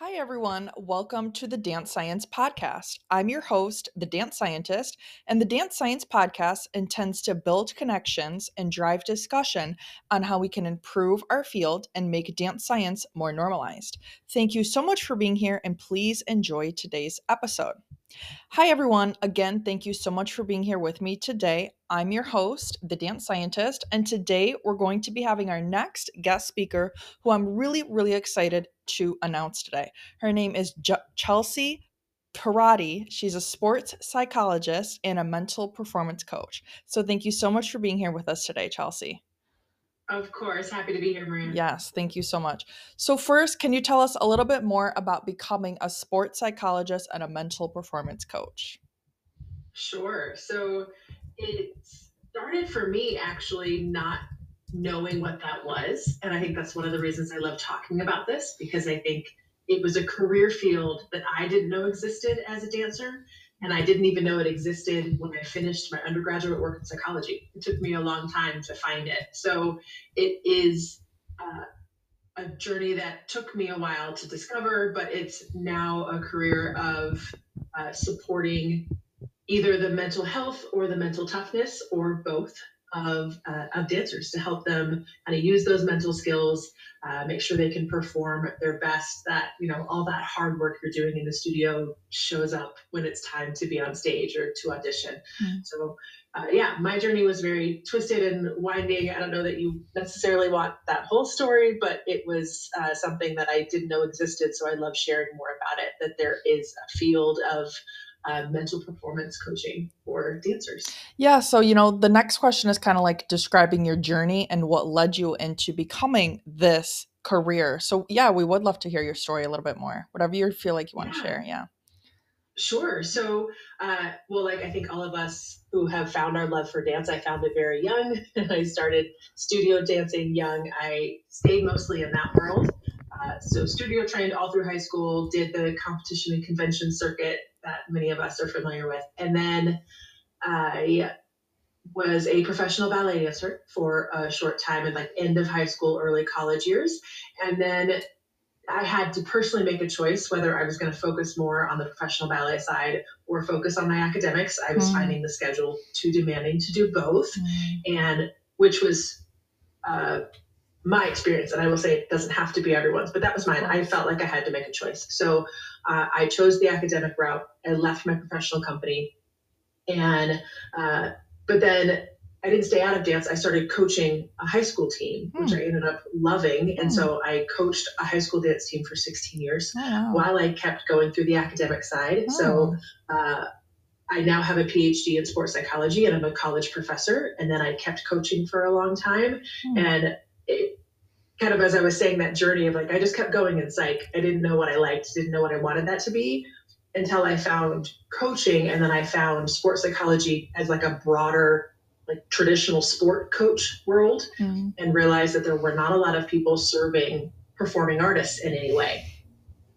Hi, everyone. Welcome to the Dance Science Podcast. I'm your host, the Dance Scientist, and the Dance Science Podcast intends to build connections and drive discussion on how we can improve our field and make dance science more normalized. Thank you so much for being here, and please enjoy today's episode. Hi, everyone. Again, thank you so much for being here with me today. I'm your host, the dance scientist, and today we're going to be having our next guest speaker who I'm really, really excited to announce today. Her name is Chelsea Pierotti. She's a sports psychologist and a mental performance coach. So thank you so much for being here with us today, Chelsea. Of course. Happy to be here, Maria. Yes, thank you so much. So, first, can you tell us a little bit more about becoming a sports psychologist and a mental performance coach? Sure. So, it started for me actually not knowing what that was. And I think that's one of the reasons I love talking about this because I think it was a career field that I didn't know existed as a dancer and I didn't even know it existed when I finished my undergraduate work in psychology. It took me a long time to find it. So it is uh, a journey that took me a while to discover, but it's now a career of uh, supporting either the mental health or the mental toughness or both of, uh, of dancers to help them kind of use those mental skills uh, make sure they can perform their best that you know all that hard work you're doing in the studio shows up when it's time to be on stage or to audition mm-hmm. so uh, yeah my journey was very twisted and winding i don't know that you necessarily want that whole story but it was uh, something that i didn't know existed so i love sharing more about it that there is a field of uh, mental performance coaching for dancers. Yeah. So, you know, the next question is kind of like describing your journey and what led you into becoming this career. So, yeah, we would love to hear your story a little bit more, whatever you feel like you want yeah. to share. Yeah. Sure. So, uh, well, like I think all of us who have found our love for dance, I found it very young. And I started studio dancing young. I stayed mostly in that world. Uh, so, studio trained all through high school, did the competition and convention circuit that many of us are familiar with. And then I was a professional ballet dancer for a short time in like end of high school, early college years. And then I had to personally make a choice whether I was going to focus more on the professional ballet side or focus on my academics. I was mm. finding the schedule too demanding to do both, mm. and which was uh, my experience. And I will say it doesn't have to be everyone's, but that was mine. I felt like I had to make a choice. So uh, I chose the academic route. I left my professional company, and uh, but then I didn't stay out of dance. I started coaching a high school team, which I hmm. ended up loving. And so hmm. I coached a high school dance team for 16 years oh, wow. while I kept going through the academic side. Oh. So uh, I now have a PhD in sports psychology and I'm a college professor. And then I kept coaching for a long time. Hmm. And it, kind of as I was saying that journey of like I just kept going in psych. I didn't know what I liked, didn't know what I wanted that to be until I found coaching and then I found sports psychology as like a broader like traditional sport coach world mm-hmm. and realized that there were not a lot of people serving performing artists in any way.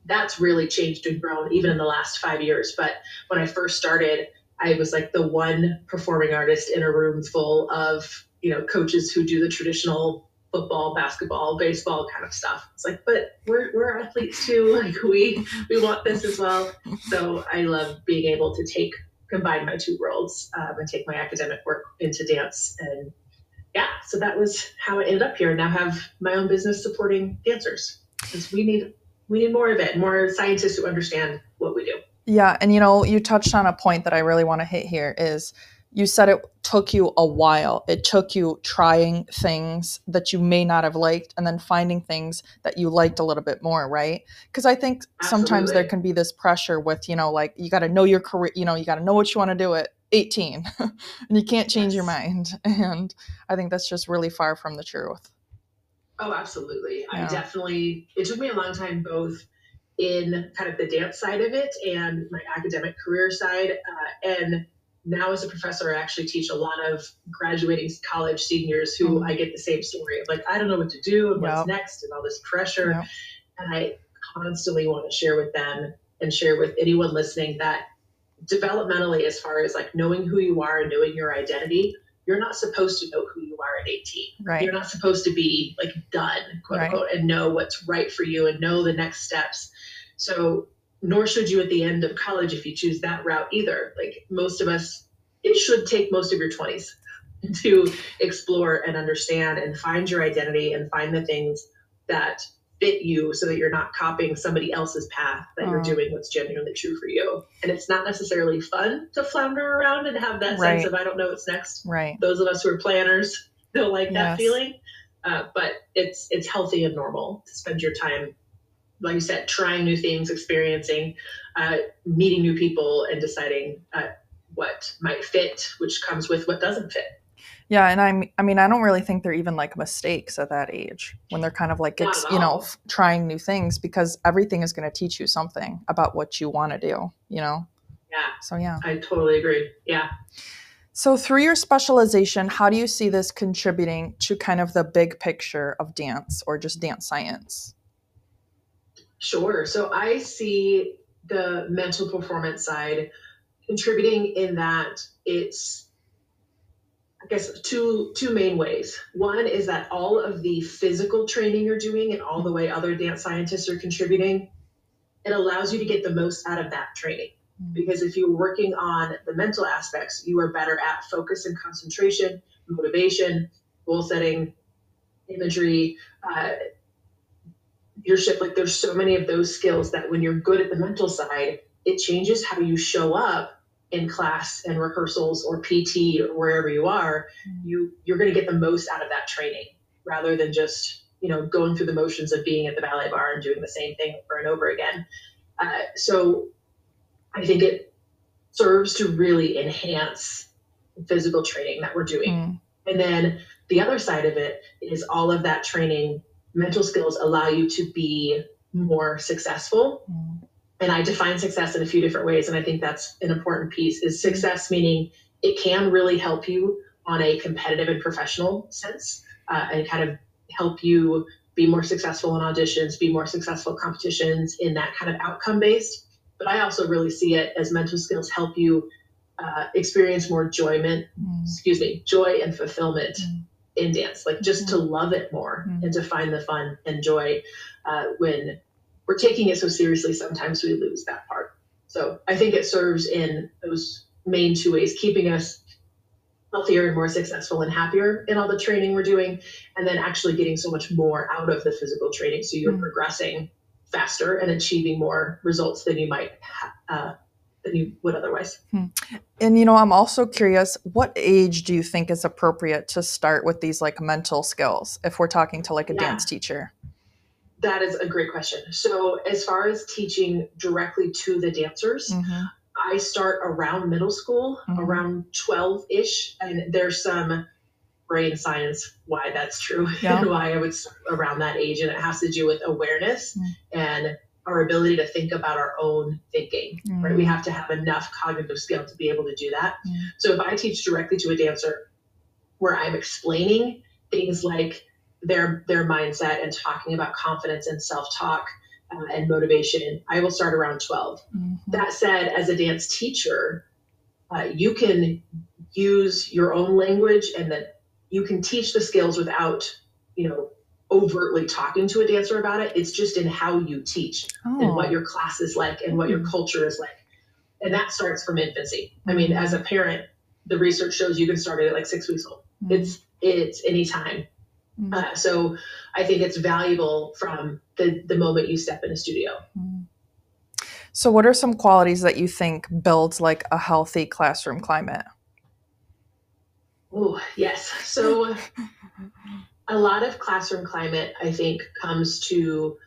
That's really changed and grown even in the last 5 years, but when I first started I was like the one performing artist in a room full of, you know, coaches who do the traditional football, basketball, baseball kind of stuff. It's like, but we're, we're athletes too. Like we we want this as well. So I love being able to take combine my two worlds um, and take my academic work into dance. And yeah, so that was how I ended up here. Now have my own business supporting dancers because we need we need more of it, more scientists who understand what we do. Yeah, and you know, you touched on a point that I really want to hit here is you said it took you a while. It took you trying things that you may not have liked and then finding things that you liked a little bit more, right? Because I think Absolutely. sometimes there can be this pressure with, you know, like you got to know your career, you know, you got to know what you want to do at 18 and you can't change yes. your mind. And I think that's just really far from the truth. Oh, absolutely. Yeah. I definitely, it took me a long time both in kind of the dance side of it and my academic career side. Uh, and now as a professor, I actually teach a lot of graduating college seniors who mm-hmm. I get the same story of like, I don't know what to do and yep. what's next and all this pressure. Yep. And I constantly want to share with them and share with anyone listening that developmentally, as far as like knowing who you are and knowing your identity, you're not supposed to know who you are at 18. Right. You're not supposed to be like done, quote right. unquote, and know what's right for you and know the next steps. So, nor should you at the end of college if you choose that route either. Like most of us, it should take most of your 20s to explore and understand and find your identity and find the things that fit you so that you're not copying somebody else's path that you're doing what's genuinely true for you and it's not necessarily fun to flounder around and have that right. sense of i don't know what's next right those of us who are planners don't like yes. that feeling uh, but it's it's healthy and normal to spend your time like you said trying new things experiencing uh, meeting new people and deciding uh, what might fit which comes with what doesn't fit yeah, and I'm I mean I don't really think they're even like mistakes at that age when they're kind of like it's you know f- trying new things because everything is going to teach you something about what you want to do, you know. Yeah. So yeah. I totally agree. Yeah. So through your specialization, how do you see this contributing to kind of the big picture of dance or just dance science? Sure. So I see the mental performance side contributing in that it's I guess two two main ways. One is that all of the physical training you're doing and all the way other dance scientists are contributing, it allows you to get the most out of that training. Mm-hmm. Because if you're working on the mental aspects, you are better at focus and concentration, motivation, goal setting, imagery, uh, leadership. Like there's so many of those skills that when you're good at the mental side, it changes how you show up in class and rehearsals or PT or wherever you are, mm-hmm. you you're going to get the most out of that training rather than just you know going through the motions of being at the ballet bar and doing the same thing over and over again. Uh, so I think it serves to really enhance physical training that we're doing. Mm. And then the other side of it is all of that training, mental skills allow you to be more successful. Mm and I define success in a few different ways. And I think that's an important piece is success meaning it can really help you on a competitive and professional sense uh, and kind of help you be more successful in auditions, be more successful competitions in that kind of outcome based. But I also really see it as mental skills help you uh, experience more enjoyment, mm. excuse me, joy and fulfillment mm. In dance, like just mm. to love it more mm. and to find the fun and joy uh, when we're taking it so seriously, sometimes we lose that part. So I think it serves in those main two ways, keeping us healthier and more successful and happier in all the training we're doing, and then actually getting so much more out of the physical training. So you're mm-hmm. progressing faster and achieving more results than you might ha- uh, than you would otherwise. Hmm. And you know, I'm also curious, what age do you think is appropriate to start with these like mental skills if we're talking to like a yeah. dance teacher? That is a great question. So, as far as teaching directly to the dancers, mm-hmm. I start around middle school, mm-hmm. around 12 ish. And there's some brain science why that's true yeah. and why I would start around that age. And it has to do with awareness mm-hmm. and our ability to think about our own thinking, right? We mm. have to have enough cognitive skill to be able to do that. Mm. So, if I teach directly to a dancer where I'm explaining things like, their their mindset and talking about confidence and self-talk uh, and motivation i will start around 12 mm-hmm. that said as a dance teacher uh, you can use your own language and that you can teach the skills without you know overtly talking to a dancer about it it's just in how you teach oh. and what your class is like and what your culture is like and that starts from infancy i mean as a parent the research shows you can start it at like six weeks old mm-hmm. it's it's anytime Mm-hmm. Uh, so I think it's valuable from the, the moment you step in a studio. So, what are some qualities that you think builds like a healthy classroom climate? Oh, yes. So, a lot of classroom climate, I think, comes to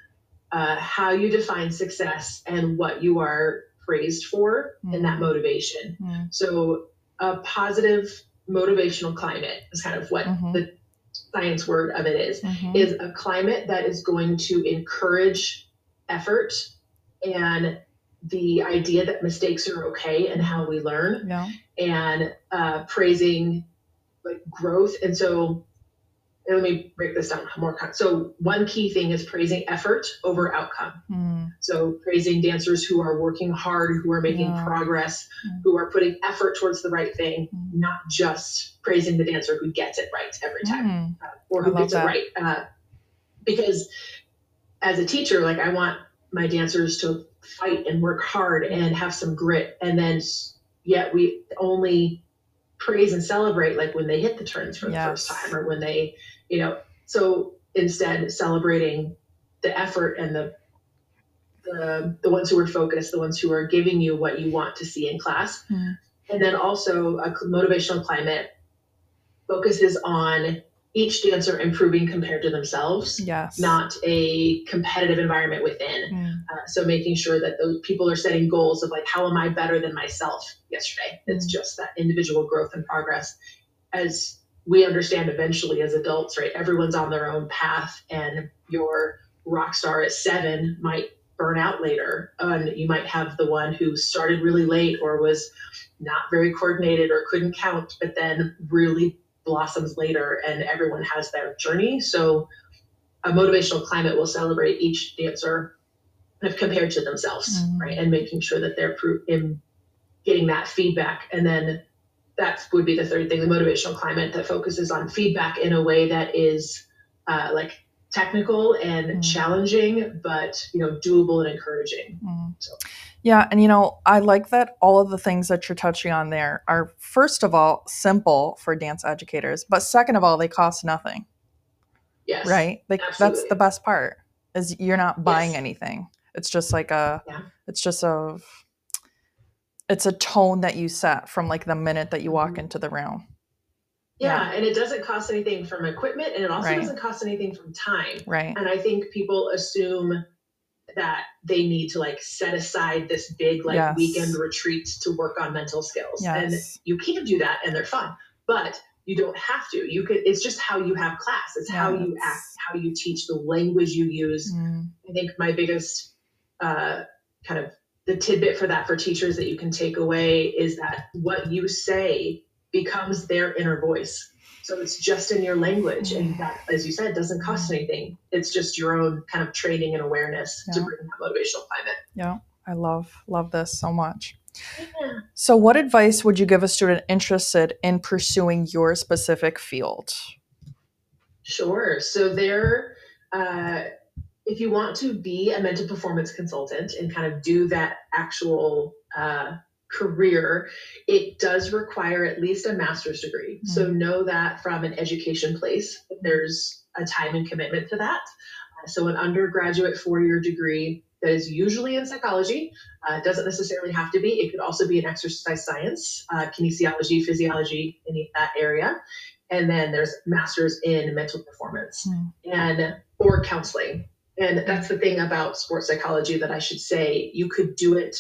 uh, how you define success and what you are praised for mm-hmm. and that motivation. Mm-hmm. So, a positive motivational climate is kind of what mm-hmm. the science word of it is, mm-hmm. is a climate that is going to encourage effort and the idea that mistakes are okay and how we learn yeah. and uh, praising like growth and so and let me break this down more. So one key thing is praising effort over outcome. Mm. So praising dancers who are working hard, who are making yeah. progress, mm. who are putting effort towards the right thing, mm. not just praising the dancer who gets it right every time hmm. uh, or who gets that. it right. Uh, because as a teacher, like I want my dancers to fight and work hard and have some grit and then yet we only praise and celebrate like when they hit the turns for the yes. first time or when they you know so instead celebrating the effort and the the, the ones who are focused the ones who are giving you what you want to see in class mm. and then also a motivational climate focuses on each dancer improving compared to themselves, yes. not a competitive environment within. Mm. Uh, so making sure that those people are setting goals of like, how am I better than myself yesterday? Mm. It's just that individual growth and progress. As we understand eventually as adults, right? Everyone's on their own path, and your rock star at seven might burn out later. And you might have the one who started really late or was not very coordinated or couldn't count, but then really blossoms later and everyone has their journey. So a motivational climate will celebrate each dancer kind of compared to themselves, mm-hmm. right? And making sure that they're in getting that feedback. And then that would be the third thing, the motivational climate that focuses on feedback in a way that is uh, like technical and mm-hmm. challenging, but you know, doable and encouraging. Mm-hmm. So. Yeah, and you know, I like that all of the things that you're touching on there are first of all simple for dance educators, but second of all, they cost nothing. Yes. Right? Like absolutely. that's the best part. Is you're not buying yes. anything. It's just like a yeah. it's just a it's a tone that you set from like the minute that you walk mm-hmm. into the room. Yeah, yeah, and it doesn't cost anything from equipment and it also right. doesn't cost anything from time. Right. And I think people assume that they need to like set aside this big like yes. weekend retreat to work on mental skills. Yes. And you can do that and they're fun. But you don't have to. You could it's just how you have class. It's yes. how you act, how you teach, the language you use. Mm. I think my biggest uh, kind of the tidbit for that for teachers that you can take away is that what you say becomes their inner voice. So it's just in your language. And that, as you said, doesn't cost anything. It's just your own kind of training and awareness yeah. to bring that motivational climate. Yeah, I love, love this so much. Yeah. So, what advice would you give a student interested in pursuing your specific field? Sure. So, there, uh, if you want to be a mental performance consultant and kind of do that actual uh, career, it does require at least a master's degree. Mm-hmm. So know that from an education place, there's a time and commitment to that. Uh, so an undergraduate four-year degree that is usually in psychology uh, doesn't necessarily have to be. It could also be in exercise science, uh, kinesiology, physiology, in that area. And then there's masters in mental performance mm. and or counseling. And that's the thing about sports psychology that I should say you could do it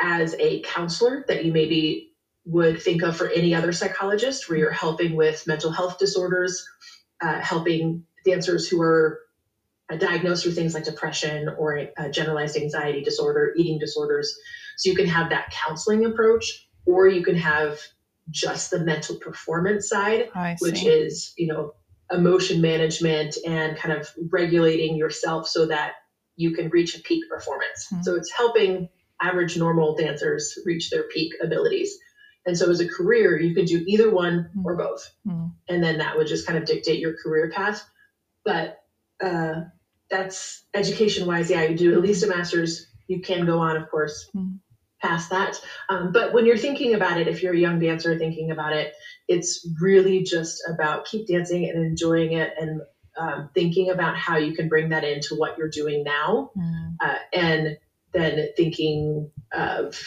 as a counselor that you maybe would think of for any other psychologist, where you're helping with mental health disorders, uh, helping dancers who are uh, diagnosed with things like depression or uh, generalized anxiety disorder, eating disorders. So you can have that counseling approach, or you can have just the mental performance side, which is, you know, emotion management and kind of regulating yourself so that you can reach a peak performance. Mm-hmm. So it's helping average normal dancers reach their peak abilities. And so as a career, you could do either one mm. or both. Mm. And then that would just kind of dictate your career path. But uh, that's education wise. Yeah, you do at least a master's. You can go on, of course, mm. Past that. Um, but when you're thinking about it, if you're a young dancer thinking about it, it's really just about keep dancing and enjoying it and um, thinking about how you can bring that into what you're doing now. Mm. Uh, and then thinking of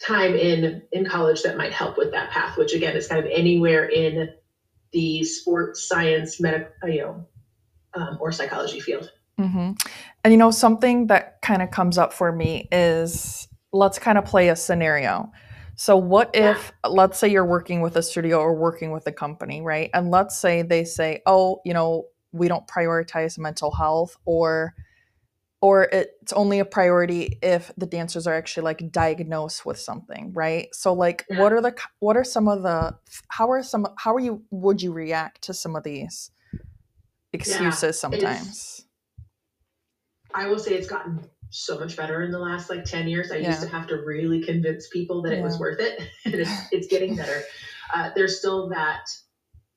time in in college that might help with that path which again is kind of anywhere in the sports science medical you know um, or psychology field mm-hmm. and you know something that kind of comes up for me is let's kind of play a scenario so what if yeah. let's say you're working with a studio or working with a company right and let's say they say oh you know we don't prioritize mental health or or it's only a priority if the dancers are actually like diagnosed with something right so like yeah. what are the what are some of the how are some how are you would you react to some of these excuses yeah, sometimes i will say it's gotten so much better in the last like 10 years i yeah. used to have to really convince people that it was worth it and it's, it's getting better uh, there's still that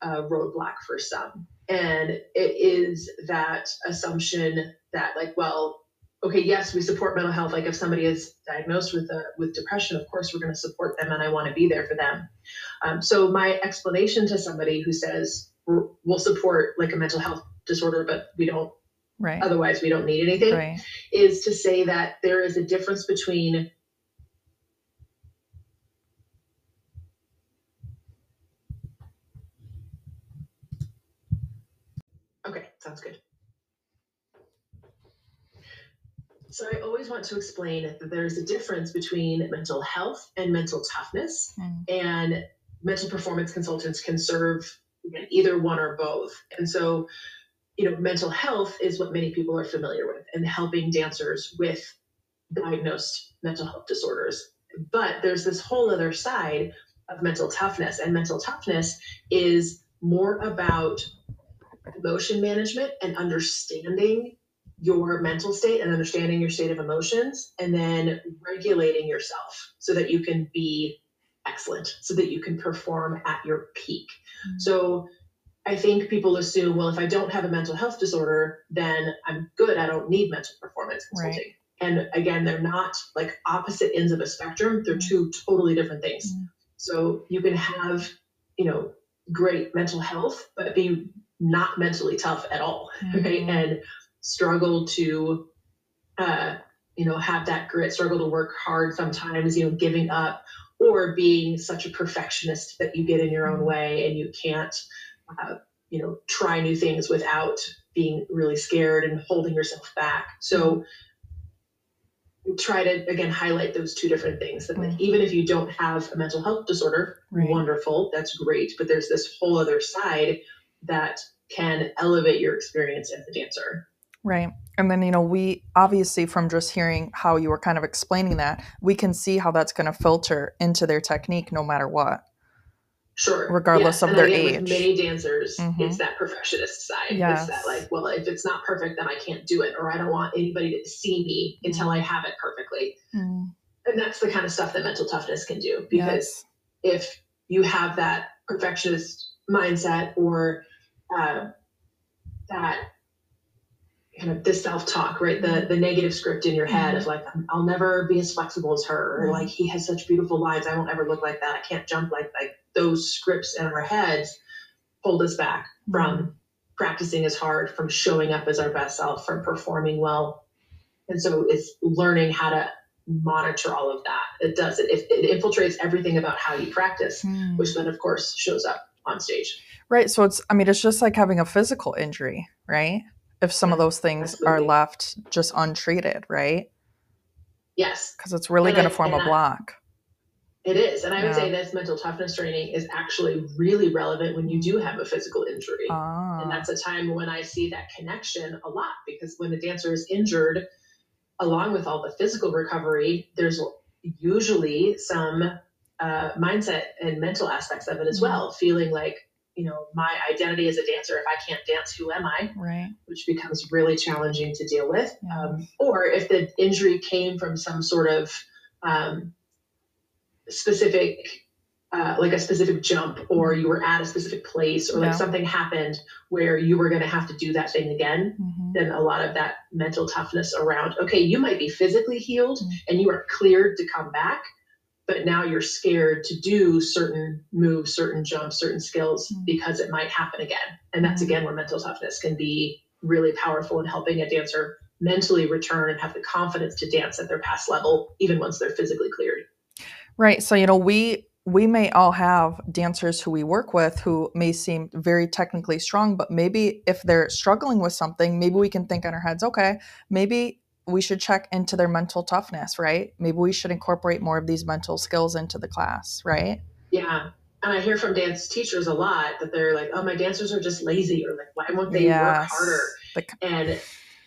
uh, roadblock for some And it is that assumption that, like, well, okay, yes, we support mental health. Like if somebody is diagnosed with a, with depression, of course we're going to support them, and I want to be there for them. Um, so my explanation to somebody who says we'll support like a mental health disorder, but we don't. Right. Otherwise, we don't need anything. Right. Is to say that there is a difference between Okay, sounds good. So I always want to explain that there's a difference between mental health and mental toughness, Mm. and mental performance consultants can serve either one or both. And so, you know, mental health is what many people are familiar with, and helping dancers with diagnosed mental health disorders. But there's this whole other side of mental toughness, and mental toughness is more about emotion management and understanding your mental state and understanding your state of emotions and then regulating yourself so that you can be excellent so that you can perform at your peak Mm. so i think people assume well if i don't have a mental health disorder then i'm good. I don't need mental performance consulting. And again they're not like opposite ends of a spectrum. They're Mm. two totally different things. Mm. so you can have you know great mental health but be not mentally tough at all right? Mhm. and struggle to uh you know have that grit struggle to work hard sometimes you know giving up or being such a perfectionist that you get in your own way and you can't uh, you know try new things without being really scared and holding yourself back so try to again highlight those two different things that like, Mm. even if you don't have a mental health disorder Right. wonderful that's great but there's this whole other side that can elevate your experience as a dancer Right. And then, you know, we obviously, from just hearing how you were kind of explaining that, we can see how that's going to filter into their technique no matter what. Sure. Regardless of and their age. Many dancers, Mhm. it's that perfectionist side. Yes. It's that like, well, if it's not perfect, then I can't do it, or I don't want anybody to see me until I have it perfectly. Mm. And that's the kind of stuff that mental toughness can do. Because Yes. if you have that perfectionist mindset or uh, that kind of the self-talk, right? The the negative script in your head of like, I'll never be as flexible as her, or like he has such beautiful lines, I won't ever look like that. I can't jump like like those scripts in our heads hold us back from practicing as hard, from showing up as our best self, from performing well. And so it's learning how to monitor all of that. It does it, it, it infiltrates everything about how you practice, Mm. which then of course shows up on stage. Right. So it's, I mean, it's just like having a physical injury, right? If some of those things are left just untreated, right? Yes, Because it's really going to form a block. It is. And I would Yeah. say this mental toughness training is actually really relevant when you do have a physical injury. Ah. And that's a time when I see that connection a lot because when a dancer is injured, along with all the physical recovery, there's usually some uh, mindset and mental aspects of it as Mhm. well. Feeling like, you know, my identity as a dancer, if I can't dance, who am I? right. Which becomes really challenging to deal with. Um, or if the injury came from some sort of um, specific uh, like a specific jump or you were at a specific place or like Yeah. something happened where you were going to have to do that thing again Mhm. then a lot of that mental toughness around okay you might be physically healed Mhm. and you are cleared to come back but now you're scared to do certain moves certain jumps certain skills Mhm. because it might happen again and that's Mhm. again where mental toughness can be really powerful in helping a dancer mentally return and have the confidence to dance at their past level even once they're physically cleared Right. So, you know, we we may all have dancers who we work with who may seem very technically strong, but maybe if they're struggling with something, maybe we can think in our heads, okay, maybe we should check into their mental toughness, right? Maybe we should incorporate more of these mental skills into the class, right? Yeah. And I hear from dance teachers a lot that they're like, oh, my dancers are just lazy, or like, why won't they work harder? The- And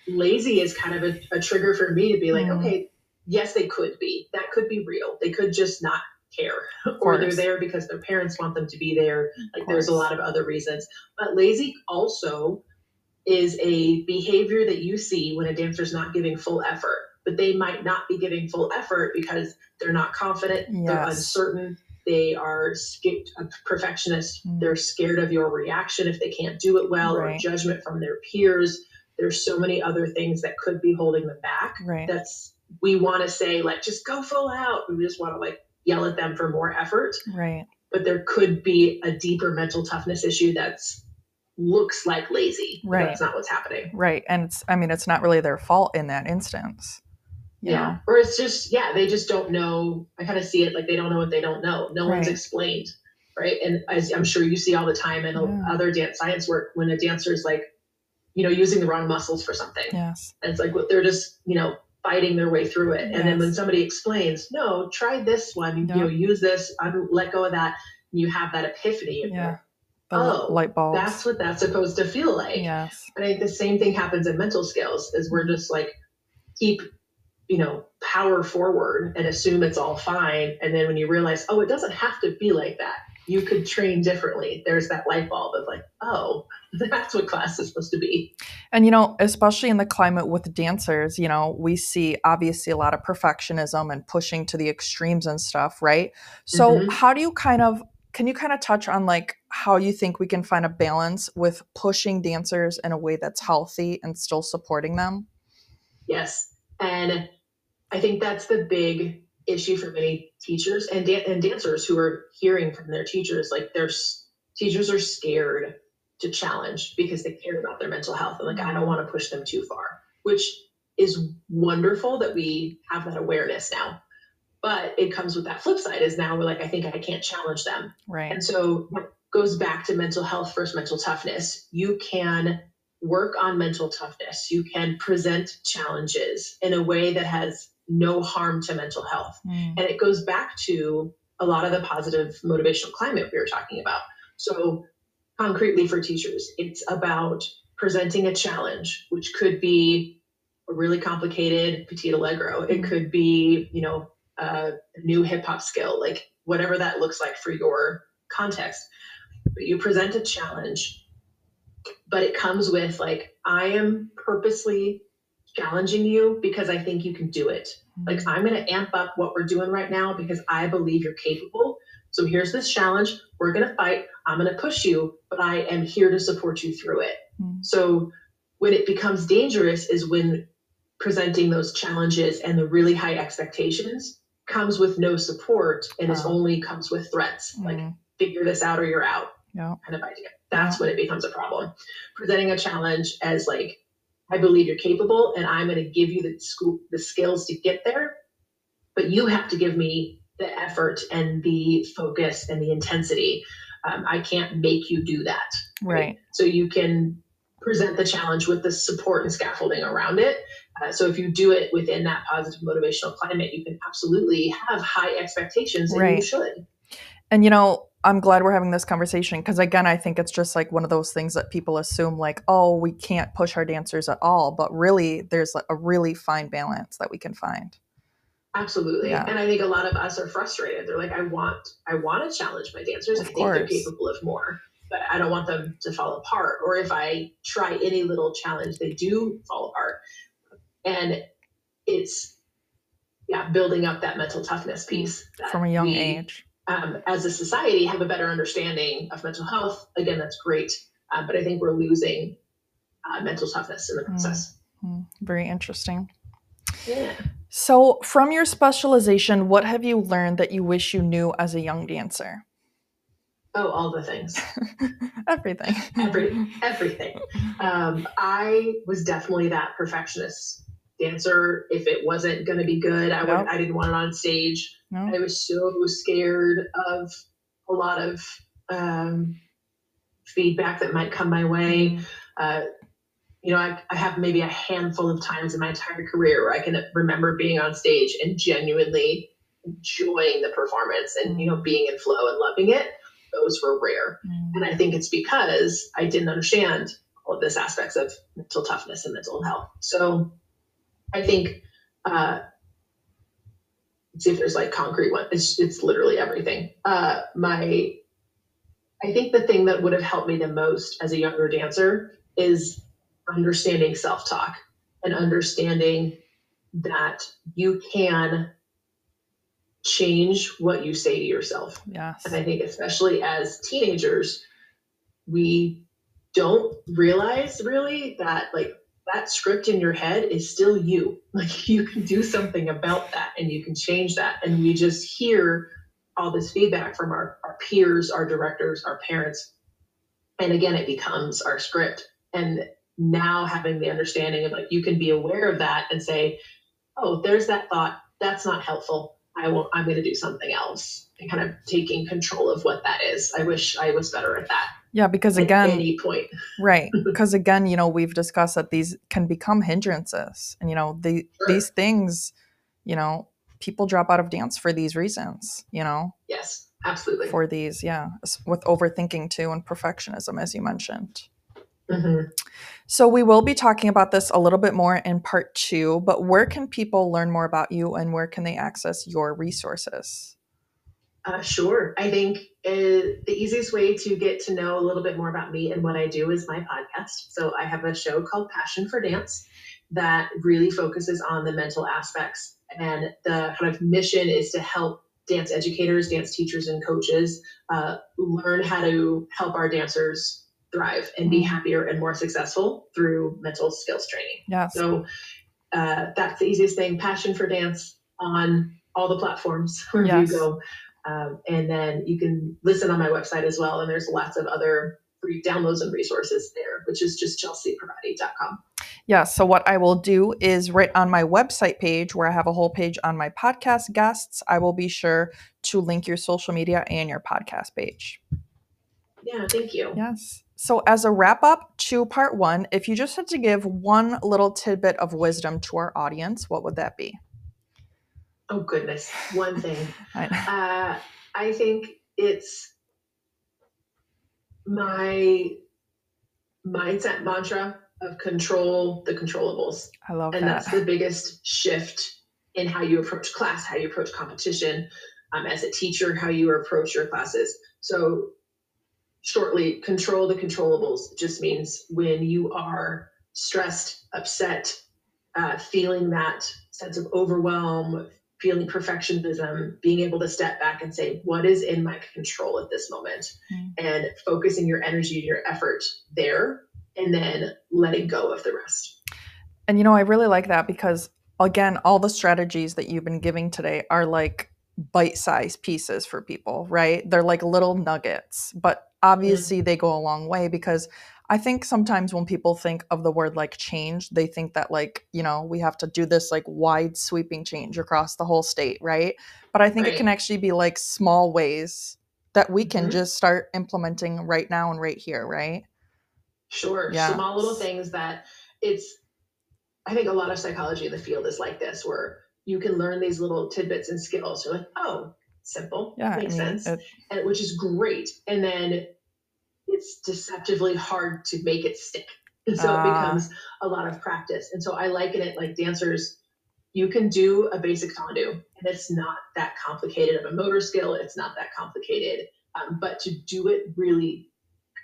lazy is kind of a, a trigger for me to be like, Mm. okay, yes, they could be. That could be real. They could just not care. or they're there because their parents want them to be there. Like there's a lot of other reasons. But lazy also is a behavior that you see when a dancer's not giving full effort. But they might not be giving full effort because they're not confident, they're uncertain, they are scared, a perfectionist. Mm. They're scared of your reaction if they can't do it well, or judgment from their peers. There's so many other things that could be holding them back. Right. That's we want to say like just go full out. We just want to like yell at them for more effort, Right. but there could be a deeper mental toughness issue that's looks like lazy. Right. That's not what's happening. Right. And it's, I mean, it's not really their fault in that instance. Yeah. know? Or it's just, yeah, they just don't know. I kind of see it like they don't know what they don't know. No one's explained. Right. And as I'm sure you see all the time in Yeah. other dance science work, when a dancer is like, you know, using the wrong muscles for something, Yes. and it's like what they're just, you know, fighting their way through it. And then when somebody explains, no, try this one, you know, use this, un- let go of that, and you have that epiphany. Yeah. The Oh, light bulbs. That's what that's supposed to feel like. yes. And I think the same thing happens in mental skills is we're just like keep, you know, power forward and assume it's all fine. And then when you realize, oh, it doesn't have to be like that. You could train differently. There's that light bulb of like, oh, that's what class is supposed to be. And you know, especially in the climate with dancers, you know, we see obviously a lot of perfectionism and pushing to the extremes and stuff, right? So, Mhm. how do you kind of can you kind of touch on like how you think we can find a balance with pushing dancers in a way that's healthy and still supporting them? Yes. And I think that's the big issue for many teachers and, dan- and dancers who are hearing from their teachers. Like, their s- teachers are scared to challenge because they care about their mental health. And, like, I don't want to push them too far, which is wonderful that we have that awareness now. But it comes with that flip side is now we're like, I think I can't challenge them. Right. And so it goes back to mental health first mental toughness. You can work on mental toughness. You can present challenges in a way that has no harm to mental health. Mm, And it goes back to a lot of the positive motivational climate we were talking about. So, concretely for teachers, it's about presenting a challenge, which could be a really complicated petit allegro. It Mhm. could be, you know, a new hip hop skill, like whatever that looks like for your context. But you present a challenge, but it comes with like, I am purposely challenging you because I think you can do it. Like, I'm going to amp up what we're doing right now because I believe you're capable. So here's this challenge. We're going to fight. I'm going to push you, but I am here to support you through it. Mm. So when it becomes dangerous is when presenting those challenges and the really high expectations comes with no support and it Oh. only comes with threats like Mm, figure this out or you're out yeah. kind of idea. That's when it becomes a problem. Presenting a challenge as like, I believe you're capable and I'm going to give you the school, the skills to get there, but you have to give me the effort and the focus and the intensity. Um, I can't make you do that. Right. So you can present the challenge with the support and scaffolding around it. Uh, so if you do it within that positive motivational climate, you can absolutely have high expectations and you should. And you know, I'm glad we're having this conversation because again, I think it's just like one of those things that people assume like, oh, we can't push our dancers at all, but really there's like a really fine balance that we can find. Absolutely. Yeah. And I think a lot of us are frustrated. They're like, I want, I want to challenge my dancers. Of I think they're capable of more, but I don't want them to fall apart. Or if I try any little challenge, they do fall apart. And it's, yeah, building up that mental toughness piece mm. that From a young we, age. Um, as a society, have a better understanding of mental health. Again, that's great. Uh, but I think we're losing uh, mental toughness in the process. Hmm, Very interesting. Yeah. So, from your specialization, what have you learned that you wish you knew as a young dancer? Oh, all the things. Everything. Every, everything. Um, I was definitely that perfectionist dancer. If it wasn't going to be good, I would. Yep. I didn't want it on stage. No? I was so scared of a lot of um, feedback that might come my way. Uh, you know, I, I have maybe a handful of times in my entire career where I can remember being on stage and genuinely enjoying the performance and you know being in flow and loving it. Those were rare. Mm, And I think it's because I didn't understand all of this aspects of mental toughness and mental health. So I think, uh, see if there's like concrete one. It's, it's literally everything. Uh, my, I think the thing that would have helped me the most as a younger dancer is understanding self talk and understanding that you can change what you say to yourself. Yes. And I think, especially as teenagers, we don't realize really that, like, that script in your head is still you. Like, you can do something about that and you can change that. And we just hear all this feedback from our, our peers, our directors, our parents. And again, it becomes our script. And now having the understanding of like, you can be aware of that and say, oh, there's that thought. That's not helpful. I won't, I'm going to do something else and kind of taking control of what that is. I wish I was better at that. Yeah, because again, any point. right. Because again, you know, we've discussed that these can become hindrances, and you know, the Sure. these things, you know, people drop out of dance for these reasons. You know, Yes, absolutely. for these, yeah, with overthinking too and perfectionism, as you mentioned. Mhm. So we will be talking about this a little bit more in part two. But where can people learn more about you, and where can they access your resources? Uh, sure. I think uh, the easiest way to get to know a little bit more about me and what I do is my podcast. So I have a show called Passion for Dance that really focuses on the mental aspects. And the kind of mission is to help dance educators, dance teachers, and coaches uh, learn how to help our dancers thrive and be Mhm. happier and more successful through mental skills training. Yes. So uh, that's the easiest thing. Passion for Dance on all the platforms wherever Yes. you go. Um, and then you can listen on my website as well. And there's lots of other free downloads and resources there, which is just chelseapierotti.com. Yeah, so what I will do is right on my website page where I have a whole page on my podcast guests, I will be sure to link your social media and your podcast page. Yeah, thank you. Yes. So, as a wrap up to part one, if you just had to give one little tidbit of wisdom to our audience, what would that be? Oh, goodness. One thing. I, uh, I think it's my mindset mantra of control the controllables. I love and that. that's the biggest shift in how you approach class how you approach competition um, as a teacher how you approach your classes so shortly control the controllables just means when you are stressed upset uh, feeling that sense of overwhelm feeling perfectionism being able to step back and say what is in my control at this moment Mm. and focusing your energy and your effort there and then letting go of the rest And you know, I really like that because again, all the strategies that you've been giving today are like bite-sized pieces for people, right? They're like little nuggets, but obviously they go a long way because I think sometimes when people think of the word like change, they think that like, you know, we have to do this like wide sweeping change across the whole state, right? But I think it can actually be like small ways that we can Mhm. just start implementing right now and right here, right? Sure. Yeah. Small little things that it's, I think a lot of psychology in the field is like this, where you can learn these little tidbits and skills. You're like, oh, simple. Yeah, I Makes mean, sense. it- And, which is great. And then it's deceptively hard to make it stick. And so Ah. it becomes a lot of practice. And so I liken it like dancers, you can do a basic tendu, and it's not that complicated of a motor skill. It's not that complicated. Um, but to do it really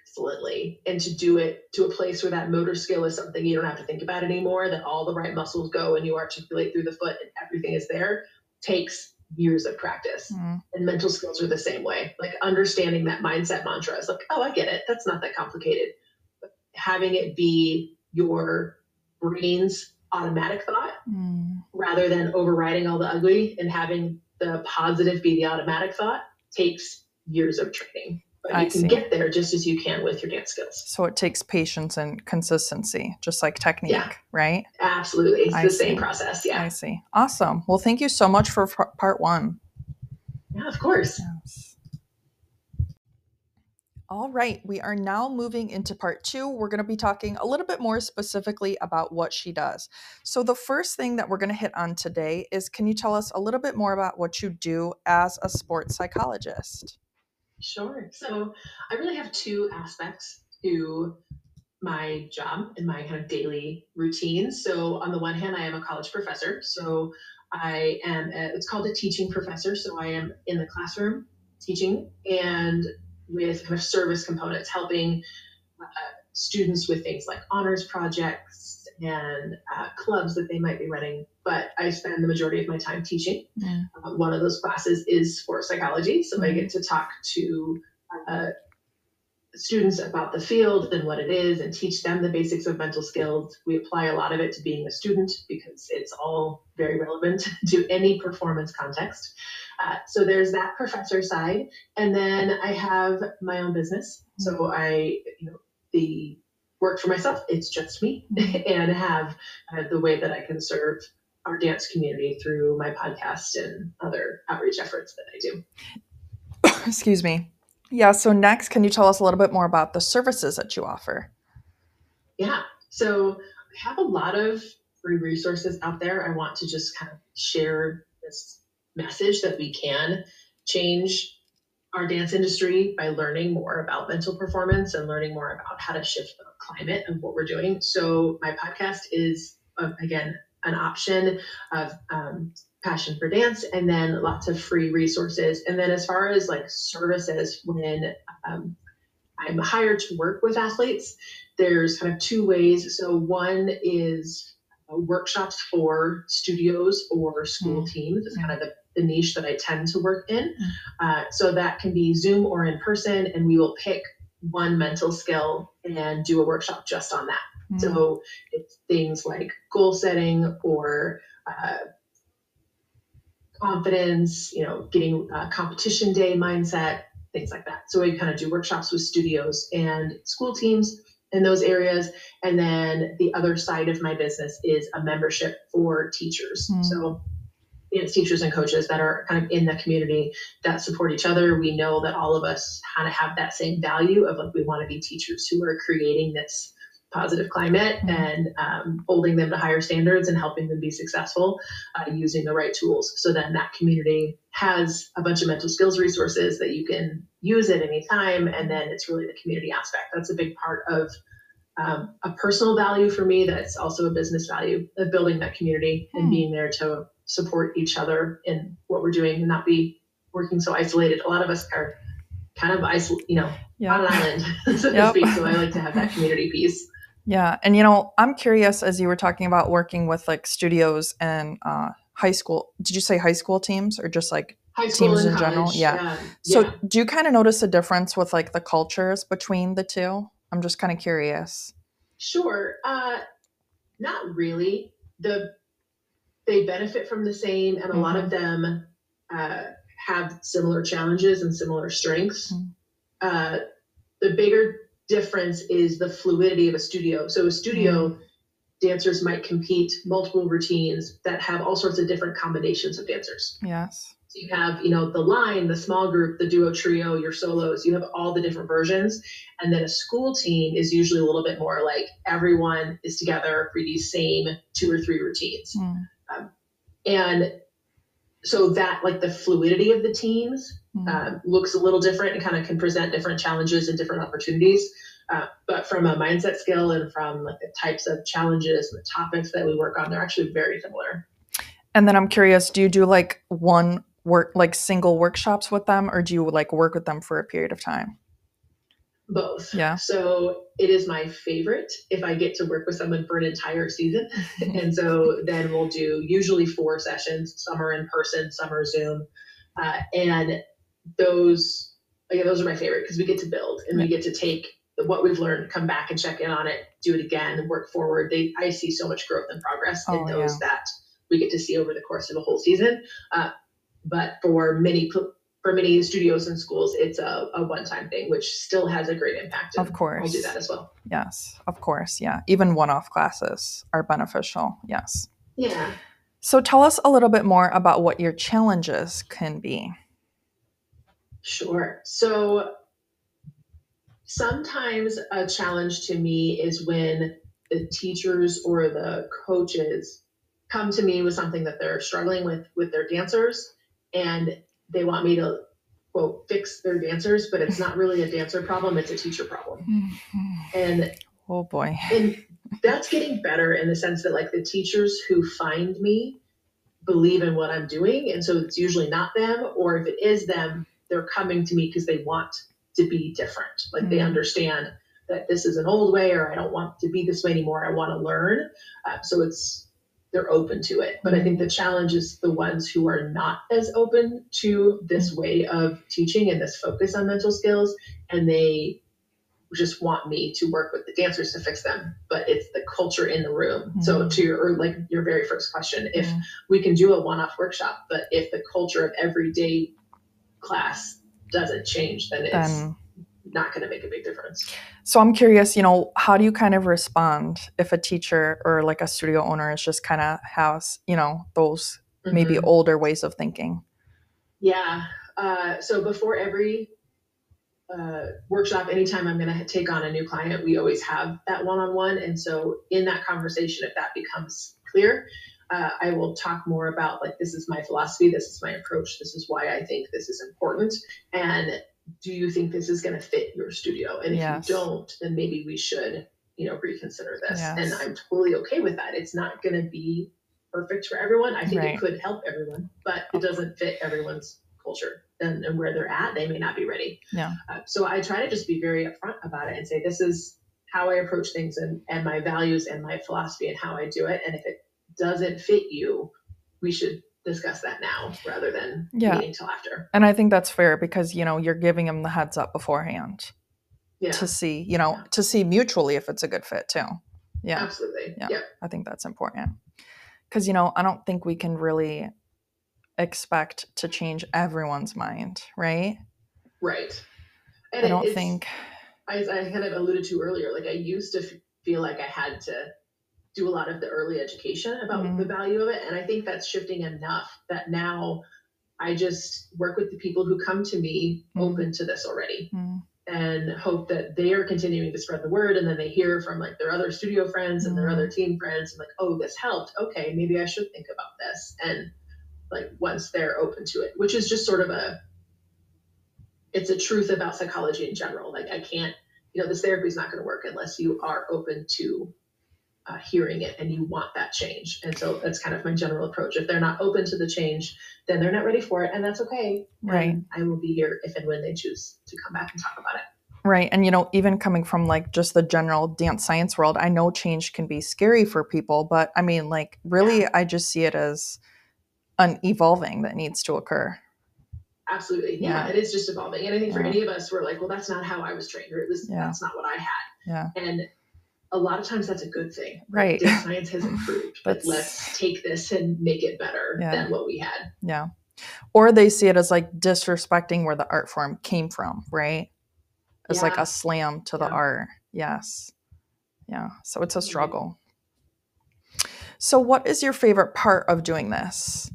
excellently and to do it to a place where that motor skill is something you don't have to think about anymore, that all the right muscles go and you articulate through the foot and everything is there, takes years of practice mm, and mental skills are the same way. Like understanding that mindset mantra is like, oh, I get it. That's not that complicated. But having it be your brain's automatic thought mm. rather than overriding all the ugly and having the positive be the automatic thought takes years of training. But I you can see. get there just as you can with your dance skills. So it takes patience and consistency, just like technique, Yeah. right? Absolutely. It's I the see. same process. Yeah. I see. Awesome. Well, thank you so much for part one. Yeah, of course. Yes. All right, we are now moving into part two. We're going to be talking a little bit more specifically about what she does. So, the first thing that we're going to hit on today is can you tell us a little bit more about what you do as a sports psychologist? Sure. So I really have two aspects to my job and my kind of daily routine. So on the one hand, I am a college professor. So I am, a, it's called a teaching professor. So I am in the classroom teaching and with kind of service components, helping uh, students with things like honors projects and uh, clubs that they might be running. But I spend the majority of my time teaching. Mm. Uh, one of those classes is sports psychology, so I get to talk to uh, students about the field and what it is and teach them the basics of mental skills. We apply a lot of it to being a student because it's all very relevant to any performance context. Uh, so there's that professor side. And then I have my own business. So I, you know, the work for myself, it's just me and have uh, the way that I can serve our dance community through my podcast and other outreach efforts that I do. Excuse me. Yeah, so next, can you tell us a little bit more about the services that you offer? Yeah, so I have a lot of free resources out there. I want to just kind of share this message that we can change our dance industry by learning more about mental performance and learning more about how to shift the climate of what we're doing. So, my podcast is, uh, again, an option of um, passion for dance and then lots of free resources and then as far as like services when um, i'm hired to work with athletes there's kind of two ways so one is uh, workshops for studios or school mm. teams it's kind of the, the, niche that i tend to work in mm. uh, so that can be zoom or in person and we will pick one mental skill and do a workshop just on that mm. so it's things like goal setting or uh, confidence, you know, getting a competition day mindset, things like that. So we kind of do workshops with studios and school teams in those areas. And then the other side of my business is a membership for teachers. Mm. So it's teachers and coaches that are kind of in the community that support each other. We know that all of us kind of have that same value of like we want to be teachers who are creating this positive climate mm-hmm. and um, holding them to higher standards and helping them be successful uh, using the right tools. So then that community has a bunch of mental skills resources that you can use at any time. And then it's really the community aspect. That's a big part of um, a personal value for me. That's also a business value of building that community mm. and hmm. being there to support each other in what we're doing and not be working so isolated. A lot of us are kind of isolated, you know, on an island, so yep. to speak. So I like to have that community piece. Yeah. And, you know, I'm curious as you were talking about working with like studios and uh, high school. Did you say high school teams or just like teams in general? Yeah. yeah. So yeah. do you kind of notice a difference with like the cultures between the two? I'm just kind of curious. Sure. Uh, not really. The they benefit from the same, and a mm-hmm. lot of mm-hmm. them uh, have similar challenges and similar strengths. Mm-hmm. Uh, the bigger difference is the fluidity of a studio. So a studio mm. dancers might compete multiple routines that have all sorts of different combinations of dancers. Yes. So you have, you know, the line, the small group, the duo trio, your solos, you have all the different versions. And then a school team is usually a little bit more like everyone is together for these same two or three routines. Mm. Um, and so that like the fluidity of the teams mm-hmm. uh, looks a little different and kind of can present different challenges and different opportunities uh, but from a mindset skill and from like the types of challenges and the topics that we work on they're actually very similar and then i'm curious do you do like one work like single workshops with them or do you like work with them for a period of time both. Yeah. So it is my favorite if I get to work with someone for an entire season. and so then we'll do usually four sessions. Some are in person, some are Zoom. Uh, and those, again, those are my favorite because we get to build and we get to take what we've learned, come back and check in on it, do it again, work forward. They, I see so much growth and progress oh, in those yeah. that we get to see over the course of a whole season. Uh, but for many for many studios and schools, it's a, a one time thing, which still has a great impact. Of course. We'll do that as well. Yes, of course. Yeah. Even one off classes are beneficial. Yes. Yeah. So tell us a little bit more about what your challenges can be. Sure. So sometimes a challenge to me is when the teachers or the coaches come to me with something that they're struggling with with their dancers and they want me to quote fix their dancers, but it's not really a dancer problem; it's a teacher problem. Mm-hmm. And oh boy, and that's getting better in the sense that like the teachers who find me believe in what I'm doing, and so it's usually not them, or if it is them, they're coming to me because they want to be different. Like mm-hmm. they understand that this is an old way or I don't want to be this way anymore. I want to learn. Uh, so it's they're open to it. But I think the challenge is the ones who are not as open to this way of teaching and this focus on mental skills, and they just want me to work with the dancers to fix them. But it's the culture in the room. Mm-hmm. So to your or like your very first question, if mm-hmm. we can do a one-off workshop, but if the culture of everyday class doesn't change, then it's then not going to make a big difference. So I'm curious, you know, how do you kind of respond if a teacher or like a studio owner is just kind of has, you know, those mm-hmm. maybe older ways of thinking? Yeah. Uh, so before every uh, workshop, anytime I'm going to take on a new client, we always have that one on one. And so in that conversation, if that becomes clear, uh, I will talk more about like, this is my philosophy, this is my approach, this is why I think this is important. And do you think this is going to fit your studio? And if yes. you don't, then maybe we should, you know, reconsider this. Yes. And I'm totally okay with that. It's not going to be perfect for everyone. I think right. it could help everyone, but it doesn't fit everyone's culture and, and where they're at. They may not be ready. Yeah. Uh, so I try to just be very upfront about it and say, this is how I approach things and, and my values and my philosophy and how I do it. And if it doesn't fit you, we should discuss that now rather than yeah. waiting until after. And I think that's fair because you know you're giving them the heads up beforehand. Yeah. To see, you know, yeah. to see mutually if it's a good fit too. Yeah. Absolutely. Yeah. I think that's important. Cuz you know, I don't think we can really expect to change everyone's mind, right? Right. And I don't think as I kind of alluded to earlier, like I used to feel like I had to do a lot of the early education about mm-hmm. the value of it. And I think that's shifting enough that now I just work with the people who come to me mm-hmm. open to this already. Mm-hmm. And hope that they are continuing to spread the word, and then they hear from like their other studio friends and their other mm-hmm. team friends, and like, oh, this helped. Okay, maybe I should think about this. And like once they're open to it, which is just sort of a, it's a truth about psychology in general. Like I can't, you know, this therapy is not going to work unless you are open to uh, hearing it and you want that change. And so that's kind of my general approach. If they're not open to the change, then they're not ready for it, and that's okay. Right. And I will be here if and when they choose to come back and talk about it. Right. And, you know, even coming from like just the general dance science world, I know change can be scary for people, but I mean, like, really, yeah. I just see it as an evolving that needs to occur. Absolutely. Yeah, yeah. It is just evolving. And I think for yeah. any of us, we're like, well, that's not how I was trained, or it was, that's not what I had. Yeah. And a lot of times that's a good thing. Right. Dance science has improved, but let's take this and make it better yeah. than what we had. Yeah. Or they see it as like disrespecting where the art form came from, right? It's yeah. like a slam to the yeah. art. Yes. Yeah. So it's a struggle. So, what is your favorite part of doing this?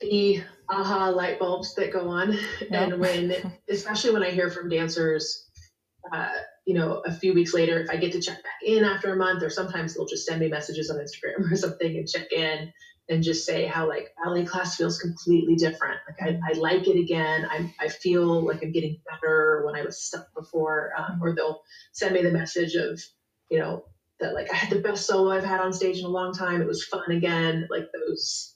The aha light bulbs that go on. Yep. And when, especially when I hear from dancers, uh, you know, a few weeks later, if I get to check back in after a month, or sometimes they'll just send me messages on Instagram or something and check in and just say how like ballet class feels completely different. Like I, I like it again. I, I feel like I'm getting better when I was stuck before. Um, or they'll send me the message of, you know, that like I had the best solo I've had on stage in a long time. It was fun again. Like those,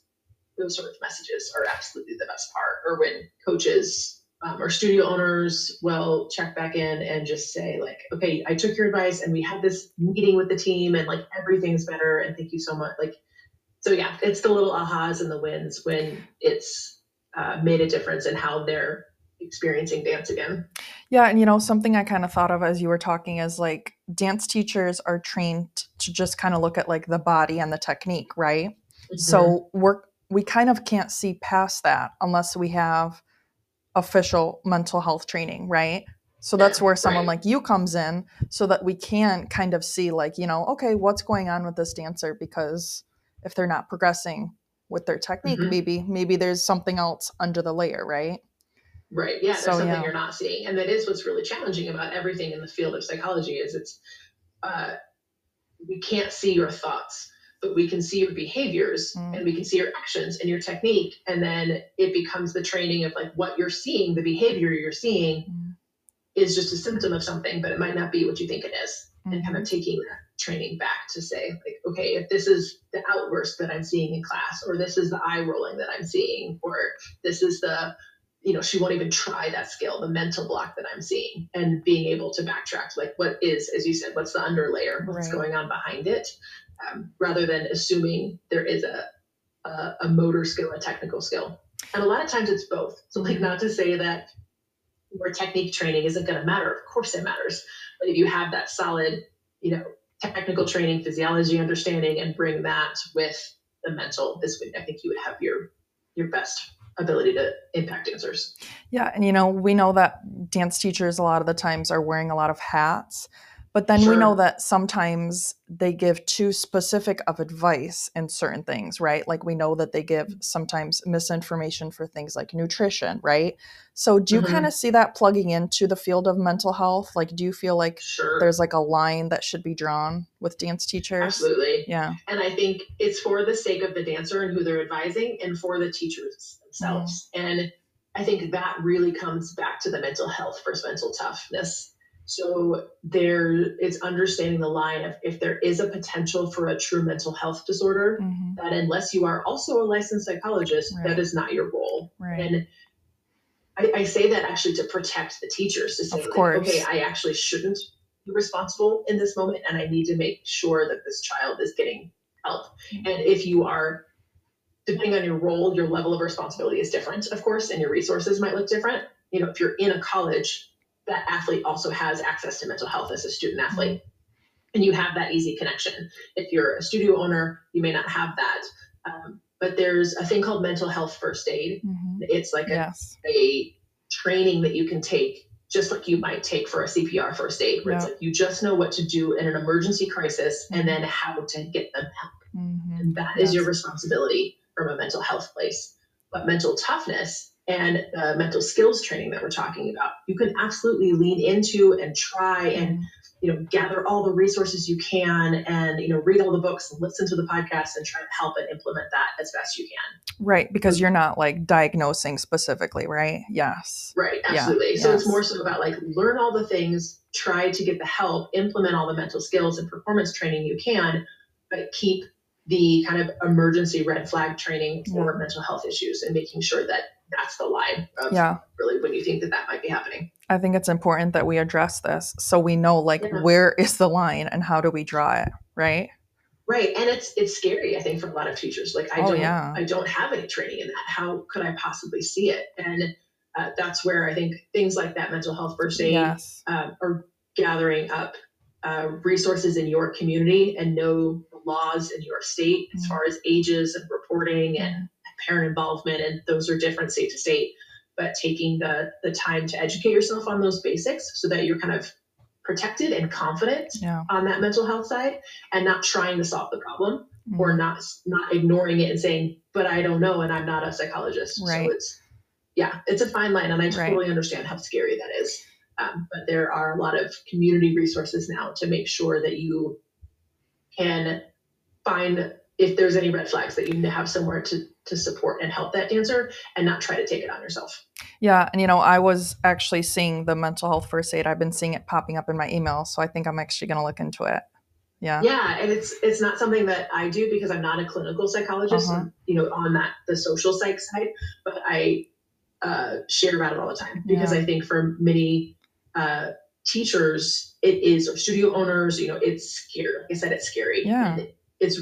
those sort of messages are absolutely the best part. Or when coaches um, or studio owners will check back in and just say like okay i took your advice and we had this meeting with the team and like everything's better and thank you so much like so yeah it's the little ahas and the wins when it's uh, made a difference in how they're experiencing dance again yeah and you know something i kind of thought of as you were talking is like dance teachers are trained to just kind of look at like the body and the technique right mm-hmm. so we're we kind of can't see past that unless we have official mental health training, right? So that's where someone right. like you comes in so that we can kind of see like, you know, okay, what's going on with this dancer because if they're not progressing with their technique, mm-hmm. maybe maybe there's something else under the layer, right? Right. Yeah, there's so, something yeah. you're not seeing. And that is what's really challenging about everything in the field of psychology is it's uh, we can't see your thoughts but we can see your behaviors mm. and we can see your actions and your technique and then it becomes the training of like what you're seeing the behavior you're seeing mm. is just a symptom of something but it might not be what you think it is mm. and kind of mm-hmm. taking that training back to say like okay if this is the outburst that i'm seeing in class or this is the eye rolling that i'm seeing or this is the you know, she won't even try that skill, the mental block that I'm seeing, and being able to backtrack, like what is, as you said, what's the underlayer, what's Right. going on behind it, um, rather than assuming there is a, a a motor skill, a technical skill, and a lot of times it's both. So, like, not to say that more technique training isn't going to matter. Of course, it matters, but if you have that solid, you know, technical training, physiology understanding, and bring that with the mental, this would, I think, you would have your your best ability to impact dancers. Yeah, and you know, we know that dance teachers a lot of the times are wearing a lot of hats, but then we know that sometimes they give too specific of advice in certain things, right? Like we know that they give sometimes misinformation for things like nutrition, right? So do you Mhm. kind of see that plugging into the field of mental health? Like do you feel like Sure. there's like a line that should be drawn with dance teachers? Absolutely. Yeah. And I think it's for the sake of the dancer and who they're advising and for the teachers themselves. Mm-hmm. And I think that really comes back to the mental health versus mental toughness. So there it's understanding the line of if there is a potential for a true mental health disorder, Mhm. that unless you are also a licensed psychologist, Right. that is not your role. Right. And I, I say that actually to protect the teachers to say, Of like, course. okay, I actually shouldn't be responsible in this moment, and I need to make sure that this child is getting help. Mm-hmm. And if you are, depending on your role, your level of responsibility is different, of course, and your resources might look different. You know, if you're in a college, that athlete also has access to mental health as a student athlete. And you have that easy connection. If you're a studio owner, you may not have that. Um, but there's a thing called mental health first aid. Mhm. It's like a Yes. a training that you can take just like you might take for a CPR first aid, where it's like you just know what to do in an emergency crisis Mhm. and then how to get them help. Mhm. And that is your responsibility from a mental health place. But mental toughness and uh, mental skills training that we're talking about, you can absolutely lean into and try and you know gather all the resources you can and you know read all the books and listen to the podcast and try to help and implement that as best you can. Right, because you're not like diagnosing specifically, right? Yes. Right, Yeah, absolutely. So it's more so about like learn all the things, try to get the help, implement all the mental skills and performance training you can, but keep the kind of emergency red flag training for mental health issues and making sure that that's the line of Yeah. really when you think that that might be happening. I think it's important that we address this so we know like Yeah. where is the line and how do we draw it, right? Right, and it's it's scary. I think for a lot of teachers, like I Oh, don't, yeah. I don't have any training in that. How could I possibly see it? And uh, that's where I think things like that mental health first aid Yes. um, or gathering up uh, resources in your community and know the laws in your state as Mhm. far as ages and reporting and parent involvement, and those are different state to state. But taking the the time to educate yourself on those basics so that you're kind of protected and confident Yeah. on that mental health side, and not trying to solve the problem Mhm. or not not ignoring it and saying, "But I don't know, and I'm not a psychologist." Right. So it's yeah, it's a fine line, and I Right. totally understand how scary that is. Um, but there are a lot of community resources now to make sure that you can find if there's any red flags that you need to have somewhere to to support and help that dancer, and not try to take it on yourself. Yeah, and you know, I was actually seeing the mental health first aid. I've been seeing it popping up in my email, so I think I'm actually going to look into it. Yeah. Yeah, and it's it's not something that I do because I'm not a clinical psychologist, Uh-huh. you know, on that the social psych side, but I uh, share about it all the time because Yeah. I think for many uh, teachers, it is or studio owners, you know, it's scary. Like I said, it's scary. Yeah. It's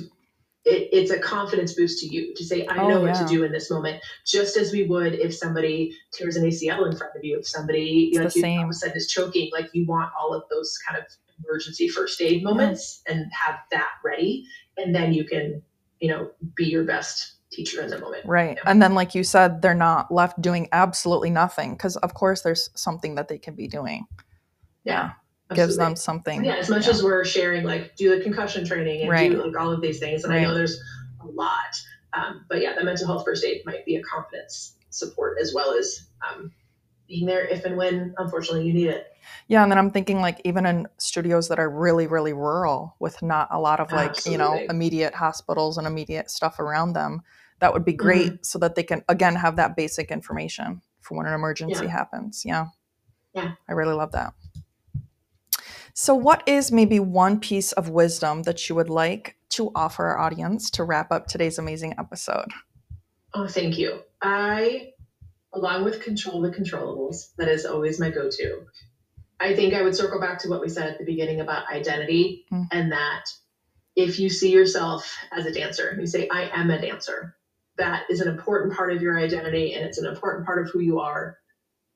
it, it's a confidence boost to you to say, I Oh, know what yeah. to do in this moment, just as we would if somebody tears an ACL in front of you, if somebody It's like the you all of a sudden is choking, like you want all of those kind of emergency first aid moments and have that ready, and then you can, you know, be your best teacher in the moment. Right. Yeah. And then, like you said, they're not left doing absolutely nothing because, of course, there's something that they can be doing. Yeah, Gives them something. Yeah, as much Yeah. as we're sharing, like, do the concussion training and Right. do like all of these things, and I know there's a lot, um, but yeah, the mental health first aid might be a confidence support as well as um, being there if and when, unfortunately, you need it. Yeah, and then I'm thinking like even in studios that are really, really rural with not a lot of like, you know, immediate hospitals and immediate stuff around them, that would be great so that they can again have that basic information for when an emergency Yeah. happens. Yeah. Yeah. I really love that. So what is maybe one piece of wisdom that you would like to offer our audience to wrap up today's amazing episode? Oh, thank you. I along with control the controllables, that is always my go to. I think I would circle back to what we said at the beginning about identity mm. and that if you see yourself as a dancer and you say, I am a dancer, that is an important part of your identity and it's an important part of who you are.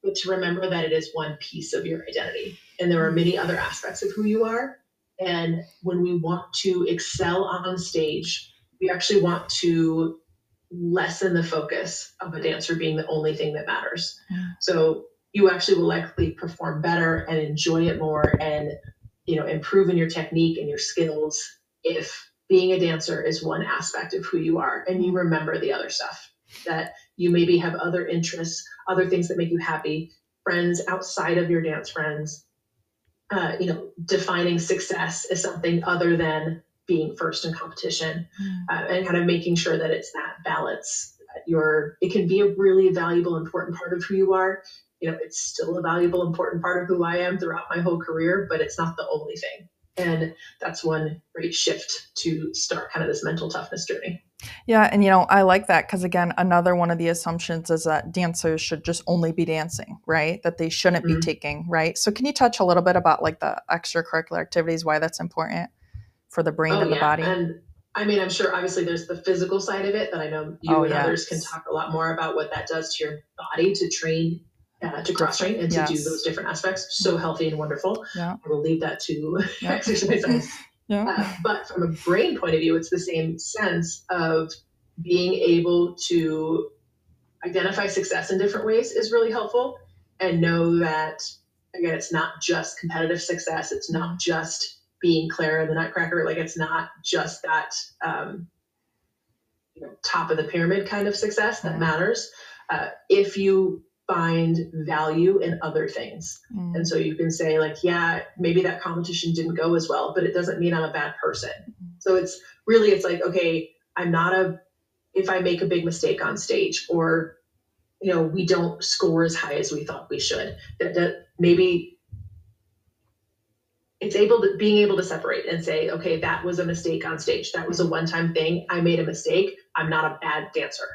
But to remember that it is one piece of your identity and there are many other aspects of who you are. And when we want to excel on stage, we actually want to lessen the focus of a dancer being the only thing that matters. Yeah. So you actually will likely perform better and enjoy it more and you know improve in your technique and your skills if being a dancer is one aspect of who you are and you remember the other stuff that you maybe have other interests other things that make you happy friends outside of your dance friends. Uh, you know defining success as something other than being first in competition mm. uh, and kind of making sure that it's that balance. Your it can be a really valuable important part of who you are. You know it's still a valuable important part of who i am throughout my whole career but it's not the only thing and that's one great shift to start kind of this mental toughness journey yeah and you know i like that because again another one of the assumptions is that dancers should just only be dancing right that they shouldn't mm-hmm. be taking right so can you touch a little bit about like the extracurricular activities why that's important for the brain oh, and the yeah. body. And I mean, I'm sure obviously there's the physical side of it that I know you oh, and yes. others can talk a lot more about what that does to your body to train, uh, to cross train and to yes. do those different aspects. So healthy and wonderful. Yeah. I will leave that to yeah. exercise. yeah. Uh, but from a brain point of view, it's the same sense of being able to identify success in different ways is really helpful and know that again it's not just competitive success it's not just being Clara the Nutcracker. Like it's not just that um, you know, top of the pyramid kind of success that mm. matters. Uh, if you find value in other things. Mm. And so you can say, like, yeah, maybe that competition didn't go as well, but it doesn't mean I'm a bad person. Mm. So it's really, it's like, okay, I'm not a, if I make a big mistake on stage or, you know, we don't score as high as we thought we should, that, that maybe it's able to being able to separate and say, okay, that was a mistake on stage. That was a one-time thing. I made a mistake. I'm not a bad dancer.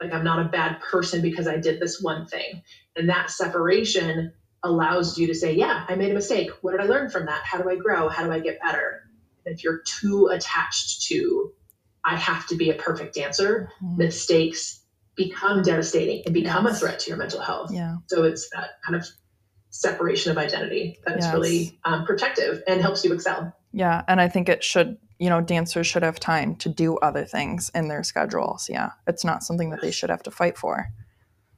Like I'm not a bad person because I did this one thing. And that separation allows you to say, yeah, I made a mistake. What did I learn from that? How do I grow? How do I get better? if you're too attached to, I have to be a perfect dancer, mm-hmm. mistakes become devastating and become yes. a threat to your mental health. Yeah. So it's that kind of separation of identity that's yes. really um, protective and helps you excel. Yeah, and I think it should, you know, dancers should have time to do other things in their schedules. Yeah, it's not something that they should have to fight for.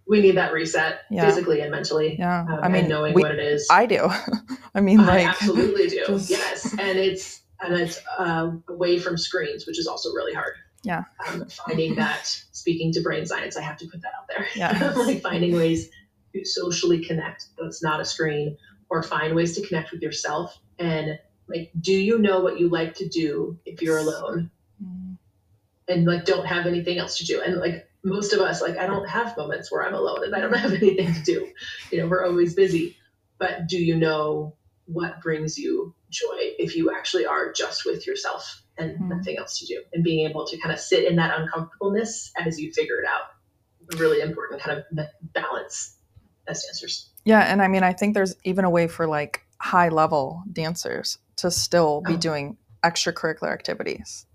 We need that reset yeah. physically and mentally. Yeah, um, I mean, knowing we, what it is. I do. I mean, like, I absolutely do. Just... Yes, and it's and it's uh, away from screens, which is also really hard. Yeah, um, finding that. Speaking to brain science, I have to put that out there. Yeah, like finding ways to socially connect that's not a screen or find ways to connect with yourself and like do you know what you like to do if you're alone? Mm-hmm. and like don't have anything else to do. And like most of us like i don't have moments where i'm alone and i don't have anything to do. You know we're always busy. But do you know what brings you joy if you actually are just with yourself and mm-hmm. nothing else to do? And being able to kind of sit in that uncomfortableness as you figure it out. A really important kind of balance as dancers. Yeah, and I mean, I think there's even a way for like high level dancers to still be oh. doing extracurricular activities.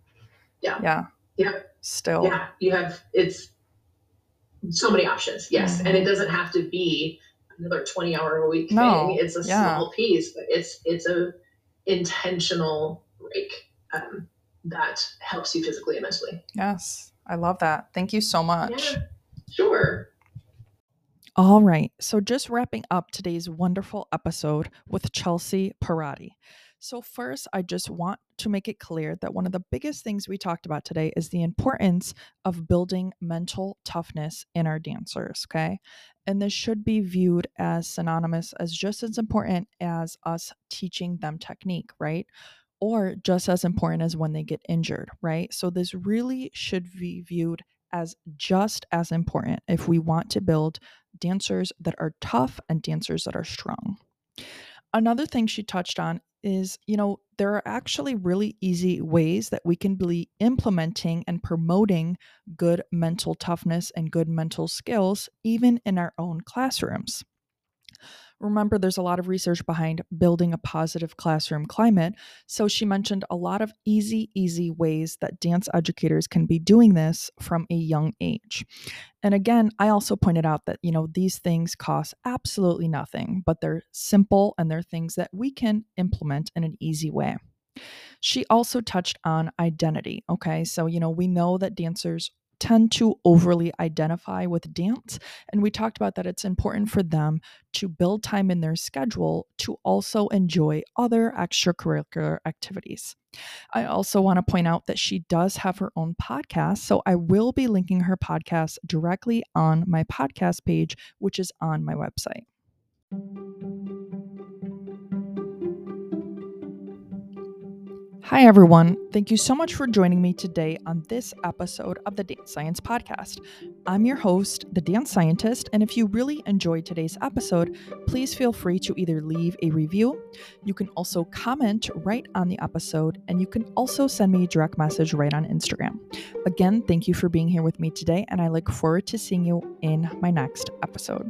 Yeah. Yeah. Yeah. Still. Yeah. You have it's so many options. Yes. Mm-hmm. And it doesn't have to be another 20 hour a week no. thing. It's a yeah. small piece, but it's it's a intentional break um, that helps you physically and mentally. Yes. I love that. Thank you so much. Yeah. Sure. All right. So, just wrapping up today's wonderful episode with Chelsea Pierotti. So, first, I just want to make it clear that one of the biggest things we talked about today is the importance of building mental toughness in our dancers. Okay. And this should be viewed as synonymous as just as important as us teaching them technique, right? Or just as important as when they get injured, right? So, this really should be viewed as just as important if we want to build dancers that are tough and dancers that are strong. Another thing she touched on is, you know, there are actually really easy ways that we can be implementing and promoting good mental toughness and good mental skills, even in our own classrooms. Remember, there's a lot of research behind building a positive classroom climate. So she mentioned a lot of easy, easy ways that dance educators can be doing this from a young age. And again, I also pointed out that, you know, these things cost absolutely nothing, but they're simple and they're things that we can implement in an easy way. She also touched on identity. Okay. So, you know, we know that dancers tend to overly identify with dance. And we talked about that it's important for them to build time in their schedule to also enjoy other extracurricular activities. I also want to point out that she does have her own podcast. So I will be linking her podcast directly on my podcast page, which is on my website. Hi, everyone. Thank you so much for joining me today on this episode of the Dance Science Podcast. I'm your host, the Dance Scientist, and if you really enjoyed today's episode, please feel free to either leave a review, you can also comment right on the episode, and you can also send me a direct message right on Instagram. Again, thank you for being here with me today, and I look forward to seeing you in my next episode.